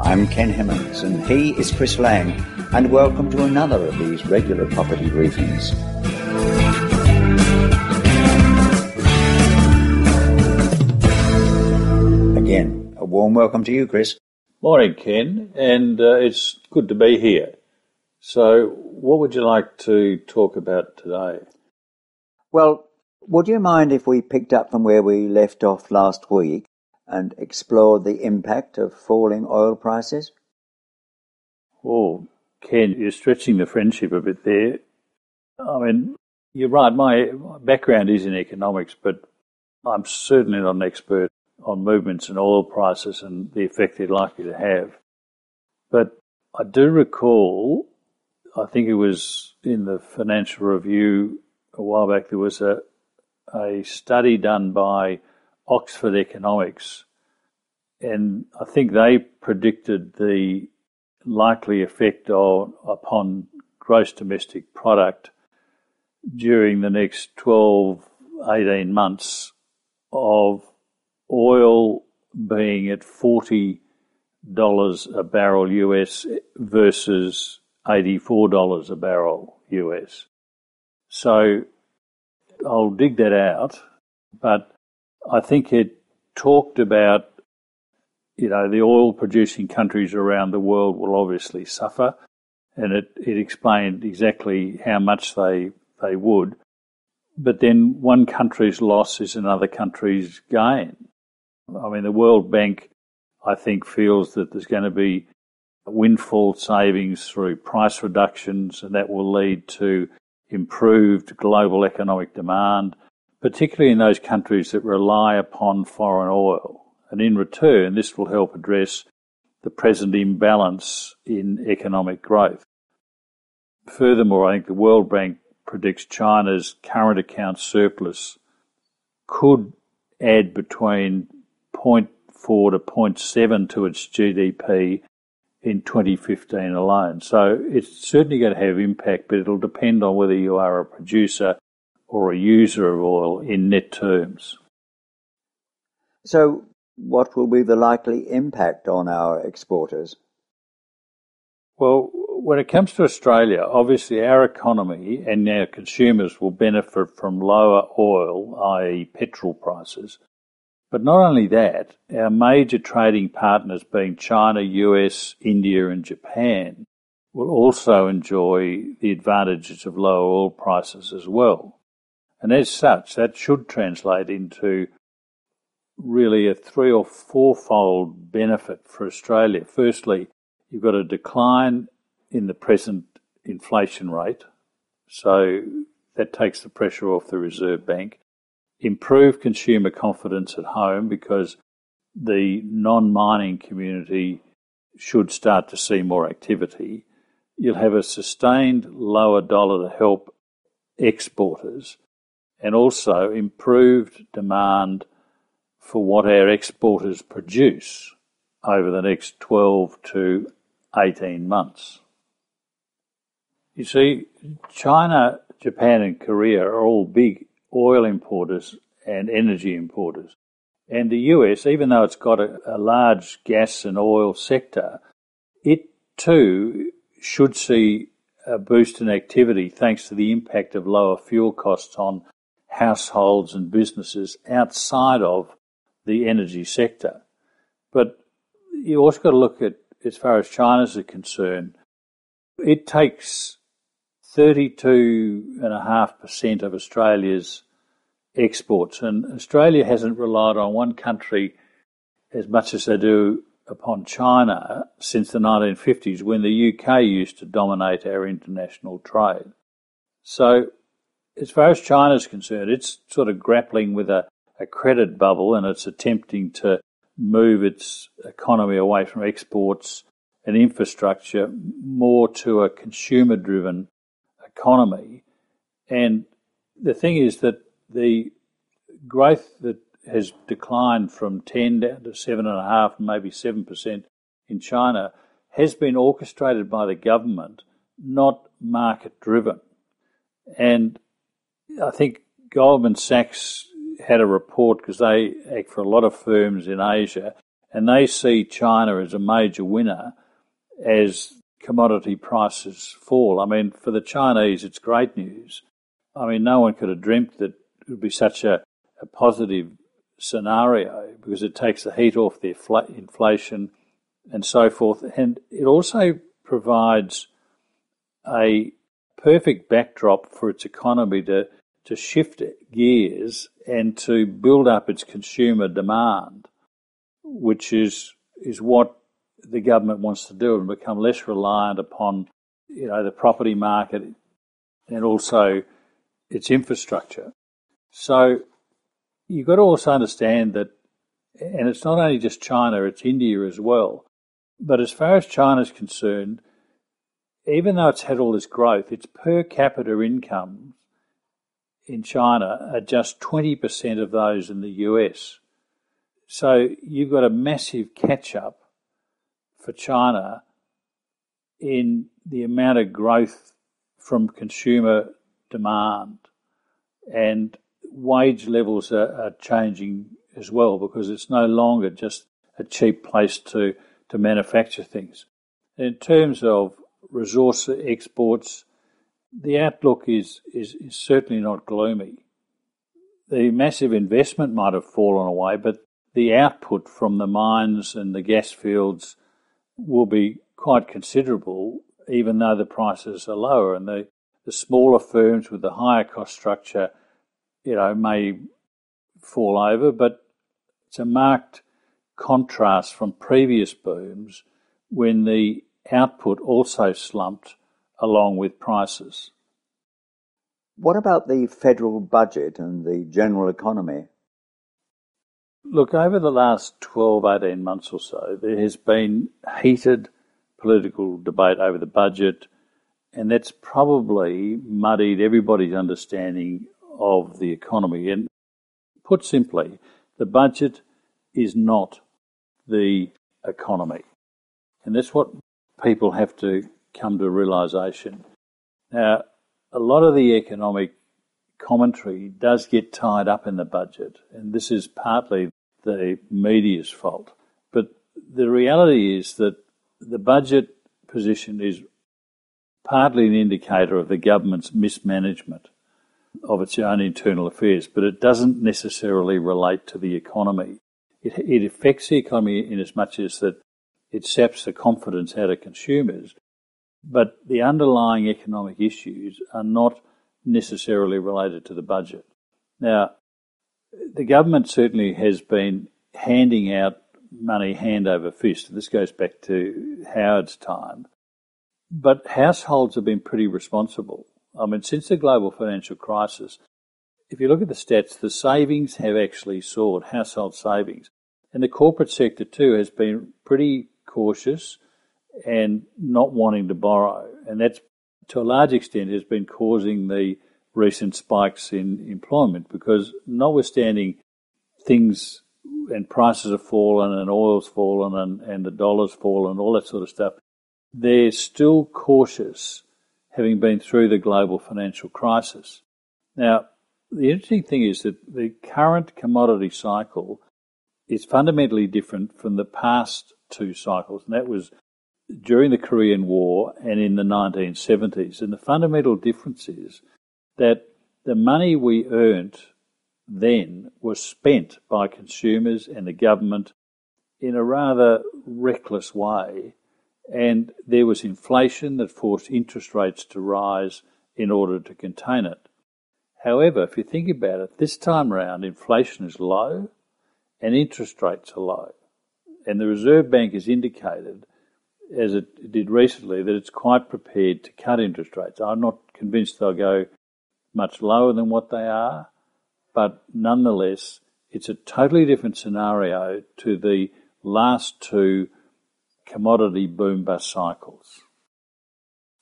I'm Ken Hemmings and he is Chris Lang, and welcome to another of these regular property briefings. Again, a warm welcome to you, Chris. Morning, Ken, and uh, it's good to be here. So, what would you like to talk about today? Well, would you mind if we picked up from where we left off last week and explored the impact of falling oil prices? Oh, Ken, you're stretching the friendship a bit there. I mean, you're right. My background is in economics, but I'm certainly not an expert on movements in oil prices and the effect they're likely to have. But I do recall, I think it was in the Financial Review a while back, there was a, a study done by Oxford Economics, and I think they predicted the likely effect of, upon gross domestic product during the next 12, 18 months of oil being at $40 a barrel US versus $84 a barrel US. So I'll dig that out, but I think it talked about, you know, the oil producing countries around the world will obviously suffer, and it, it explained exactly how much they, they would. But then one country's loss is another country's gain. I mean, the World Bank, I think, feels that there's going to be windfall savings through price reductions, and that will lead to improved global economic demand, particularly in those countries that rely upon foreign oil. And in return, this will help address the present imbalance in economic growth. Furthermore, I think the World Bank predicts China's current account surplus could add between 0.4 to 0.7 to its GDP in 2015 alone. So it's certainly going to have impact, but it'll depend on whether you are a producer or a user of oil in net terms. So, what will be the likely impact on our exporters? Well, when it comes to Australia, obviously our economy and our consumers will benefit from lower oil, i.e., petrol prices, but not only that, our major trading partners being China, US, India, and Japan will also enjoy the advantages of lower oil prices as well. And as such, that should translate into really a three or fourfold benefit for Australia. Firstly, you've got a decline in the present inflation rate, so that takes the pressure off the Reserve Bank improve consumer confidence at home because the non mining community should start to see more activity. You'll have a sustained lower dollar to help exporters and also improved demand for what our exporters produce over the next 12 to 18 months. You see, China, Japan, and Korea are all big oil importers and energy importers. And the US, even though it's got a, a large gas and oil sector, it too should see a boost in activity thanks to the impact of lower fuel costs on households and businesses outside of the energy sector. But you also got to look at, as far as China's are concerned, it takes 32.5% of Australia's exports. And Australia hasn't relied on one country as much as they do upon China since the 1950s when the UK used to dominate our international trade. So, as far as China is concerned, it's sort of grappling with a, a credit bubble and it's attempting to move its economy away from exports and infrastructure more to a consumer driven economy. And the thing is that the growth that has declined from 10 down to 7.5 maybe 7% in China has been orchestrated by the government, not market driven. And I think Goldman Sachs had a report because they act for a lot of firms in Asia and they see China as a major winner as commodity prices fall. I mean, for the Chinese, it's great news. I mean, no one could have dreamt that it would be such a, a positive scenario because it takes the heat off the inflation and so forth. And it also provides a perfect backdrop for its economy to, to shift gears and to build up its consumer demand, which is, is what the government wants to do and become less reliant upon, you know, the property market and also its infrastructure. So you've got to also understand that, and it's not only just China, it's India as well. But as far as China is concerned, even though it's had all this growth, its per capita income in China are just 20% of those in the US. So you've got a massive catch up for China in the amount of growth from consumer demand. And wage levels are, are changing as well because it's no longer just a cheap place to, to manufacture things. In terms of resource exports, the outlook is, is, is certainly not gloomy. The massive investment might have fallen away, but the output from the mines and the gas fields will be quite considerable, even though the prices are lower. And the, the smaller firms with the higher cost structure, you know, may fall over, but it's a marked contrast from previous booms when the output also slumped along with prices. What about the federal budget and the general economy? Look, over the last 12, 18 months or so, there has been heated political debate over the budget, and that's probably muddied everybody's understanding of the economy. And put simply, the budget is not the economy. And that's what people have to come to a realization. Now, a lot of the economic commentary does get tied up in the budget, and this is partly the media's fault. But the reality is that the budget position is partly an indicator of the government's mismanagement of its own internal affairs, but it doesn't necessarily relate to the economy. It, it affects the economy in as much as that it saps the confidence out of consumers, but the underlying economic issues are not necessarily related to the budget. Now, the government certainly has been handing out money hand over fist. This goes back to Howard's time. But households have been pretty responsible. I mean, since the global financial crisis, if you look at the stats, the savings have actually soared, household savings. And the corporate sector too has been pretty cautious and not wanting to borrow. And that's to a large extent has been causing the recent spikes in employment because notwithstanding things and prices have fallen and oil's fallen and, and the dollar's fallen, all that sort of stuff, they're still cautious having been through the global financial crisis. Now, the interesting thing is that the current commodity cycle is fundamentally different from the past two cycles, and that was during the Korean War and in the 1970s. And the fundamental difference is that the money we earned then was spent by consumers and the government in a rather reckless way. And there was inflation that forced interest rates to rise in order to contain it. However, if you think about it, this time around, inflation is low and interest rates are low. And the Reserve Bank has indicated, as it did recently, that it's quite prepared to cut interest rates. I'm not convinced they'll go much lower than what they are, but nonetheless, it's a totally different scenario to the last two commodity boom bust cycles.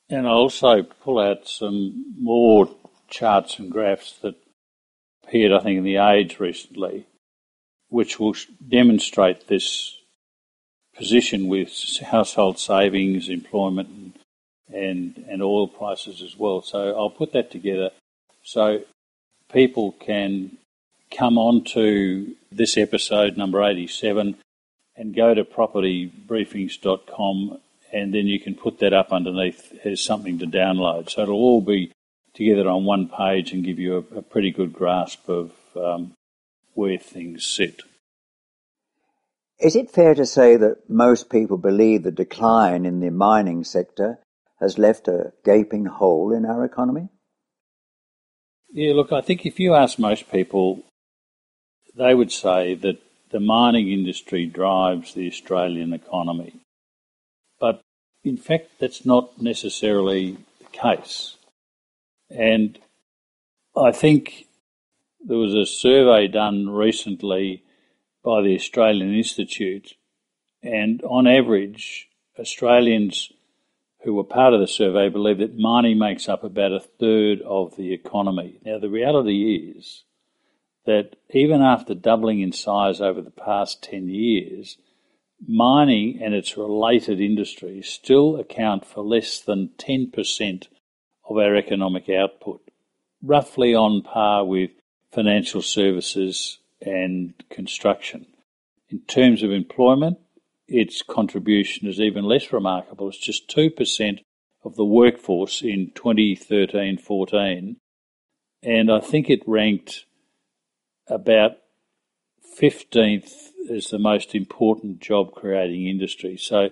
And I also pull out some more charts and graphs that appeared, I think, in the Age recently, which will demonstrate this position with household savings, employment, and, and, and oil prices as well. So I'll put that together so people can come on to this episode, number 87, and go to propertybriefings.com and then you can put that up underneath as something to download. So it'll all be together on one page and give you a, a pretty good grasp of um, where things sit. Is it fair to say that most people believe the decline in the mining sector has left a gaping hole in our economy? Yeah, look, I think if you ask most people, they would say that the mining industry drives the Australian economy. But in fact, that's not necessarily the case. And I think there was a survey done recently by the Australian Institute, and on average, Australians who were part of the survey believe that mining makes up about a third of the economy. Now, the reality is that even after doubling in size over the past 10 years, mining and its related industries still account for less than 10% of our economic output, roughly on par with financial services and construction. In terms of employment, its contribution is even less remarkable. It's just 2% of the workforce in 2013 14. And I think it ranked about 15th as the most important job creating industry. So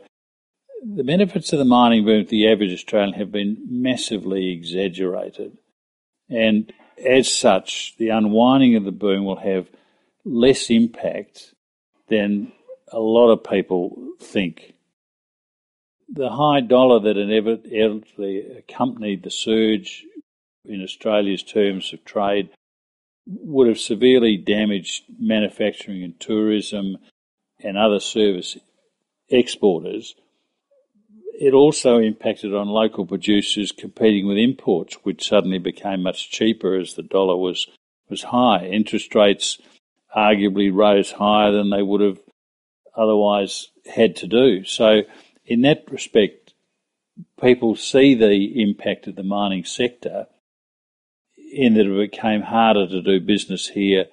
the benefits of the mining boom to the average Australian have been massively exaggerated. And as such, the unwinding of the boom will have less impact than a lot of people think. The high dollar that inevitably accompanied the surge in Australia's terms of trade would have severely damaged manufacturing and tourism and other service exporters. It also impacted on local producers competing with imports, which suddenly became much cheaper as the dollar was, was high. Interest rates arguably rose higher than they would have otherwise had to do. So, in that respect, people see the impact of the mining sector in that it became harder to do business here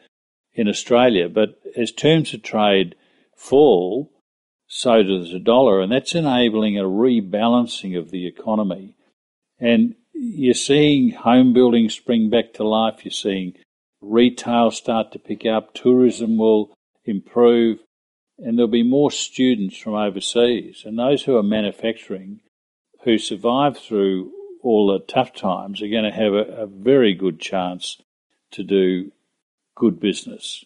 in Australia. But as terms of trade fall, so does the dollar, and that's enabling a rebalancing of the economy. And you're seeing home building spring back to life, you're seeing retail start to pick up, tourism will improve, and there'll be more students from overseas. And those who are manufacturing, who survive through all the tough times, are going to have a, a very good chance to do good business.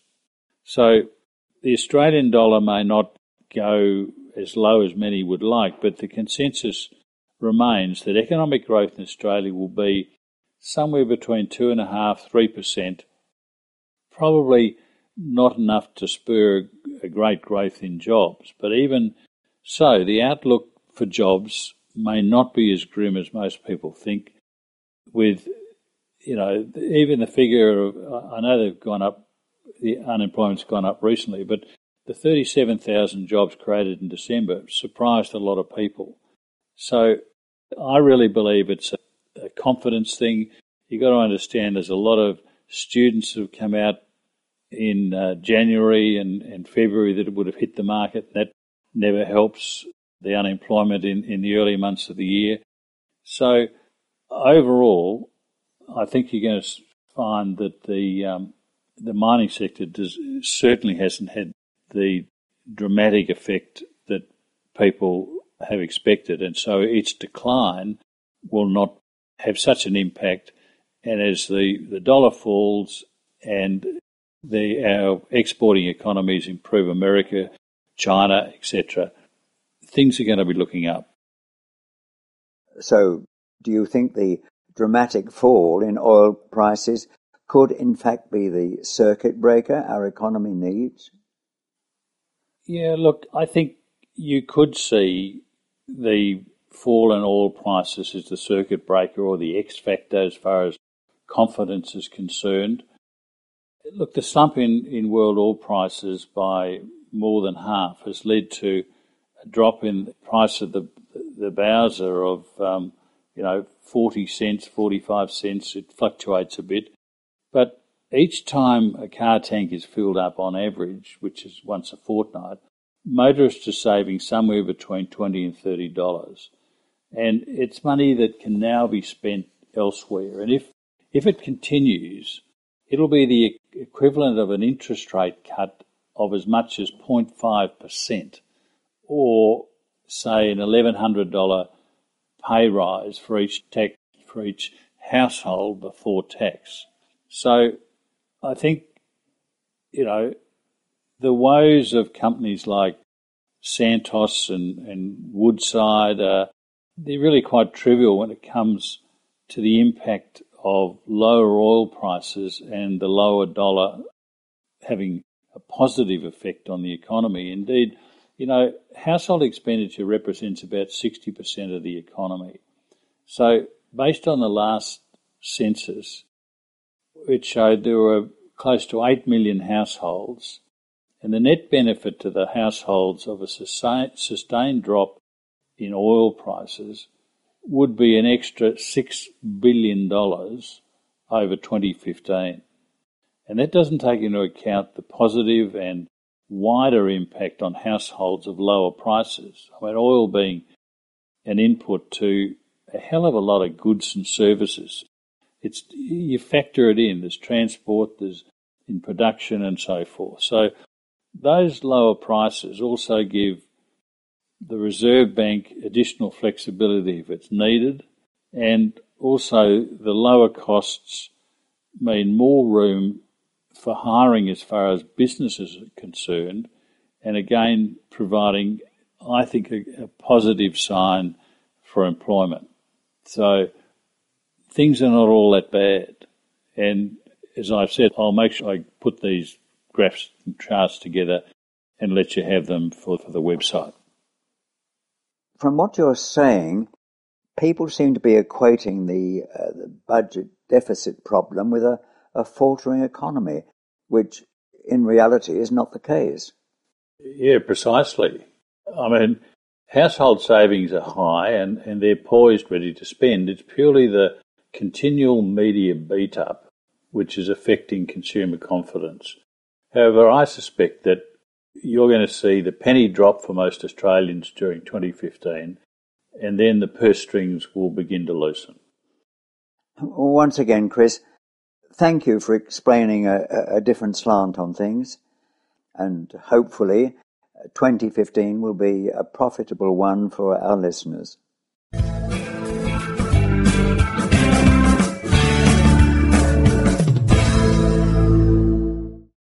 So the Australian dollar may not go as low as many would like, but the consensus remains that economic growth in Australia will be somewhere between two and a half, three percent, probably not enough to spur a great growth in jobs. But even so, the outlook for jobs may not be as grim as most people think. With, you know, even the figure of, I know they've gone up, the unemployment's gone up recently, but the 37,000 jobs created in December surprised a lot of people. So I really believe it's a, a confidence thing. You've got to understand there's a lot of students who have come out in uh, January and, and February that it would have hit the market. That never helps the unemployment in, in the early months of the year. So overall, I think you're going to find that the um, the mining sector does, certainly hasn't had the dramatic effect that people have expected, and so its decline will not have such an impact. And as the, the dollar falls and the, our exporting economies improve, America, China, etc., things are going to be looking up. So, do you think the dramatic fall in oil prices could, in fact, be the circuit breaker our economy needs? Yeah, look, I think you could see the fall in oil prices as the circuit breaker or the X factor as far as confidence is concerned. Look, the slump in, in world oil prices by more than half has led to a drop in the price of the the bowser of um, you know 40 cents, 45 cents. It fluctuates a bit, but each time a car tank is filled up on average, which is once a fortnight, motorists are saving somewhere between 20 and $30. And it's money that can now be spent elsewhere. And if, if it continues, it'll be the equivalent of an interest rate cut of as much as 0.5% or say an $1,100 pay rise for each tax, for each household before tax. So I think, you know, the woes of companies like Santos and, and Woodside are they're really quite trivial when it comes to the impact of lower oil prices and the lower dollar having a positive effect on the economy. Indeed, you know, household expenditure represents about 60% of the economy. So, based on the last census, it showed there were close to 8 million households, and the net benefit to the households of a sustained drop in oil prices would be an extra $6 billion over 2015. And that doesn't take into account the positive and wider impact on households of lower prices. I mean, oil being an input to a hell of a lot of goods and services. It's you factor it in. There's transport, there's in production, and so forth. So those lower prices also give the Reserve Bank additional flexibility if it's needed, and also the lower costs mean more room for hiring as far as businesses are concerned, and again providing, I think, a, a positive sign for employment. So things are not all that bad, and as I've said, I'll make sure I put these graphs and charts together and let you have them for, for the website from what you're saying, people seem to be equating the, uh, the budget deficit problem with a, a faltering economy, which in reality is not the case. Yeah, precisely. I mean, household savings are high and, and they're poised, ready to spend. It's purely the continual media beat up which is affecting consumer confidence. However, I suspect that you're going to see the penny drop for most Australians during 2015, and then the purse strings will begin to loosen. Once again, Chris, thank you for explaining a, a different slant on things, and hopefully 2015 will be a profitable one for our listeners.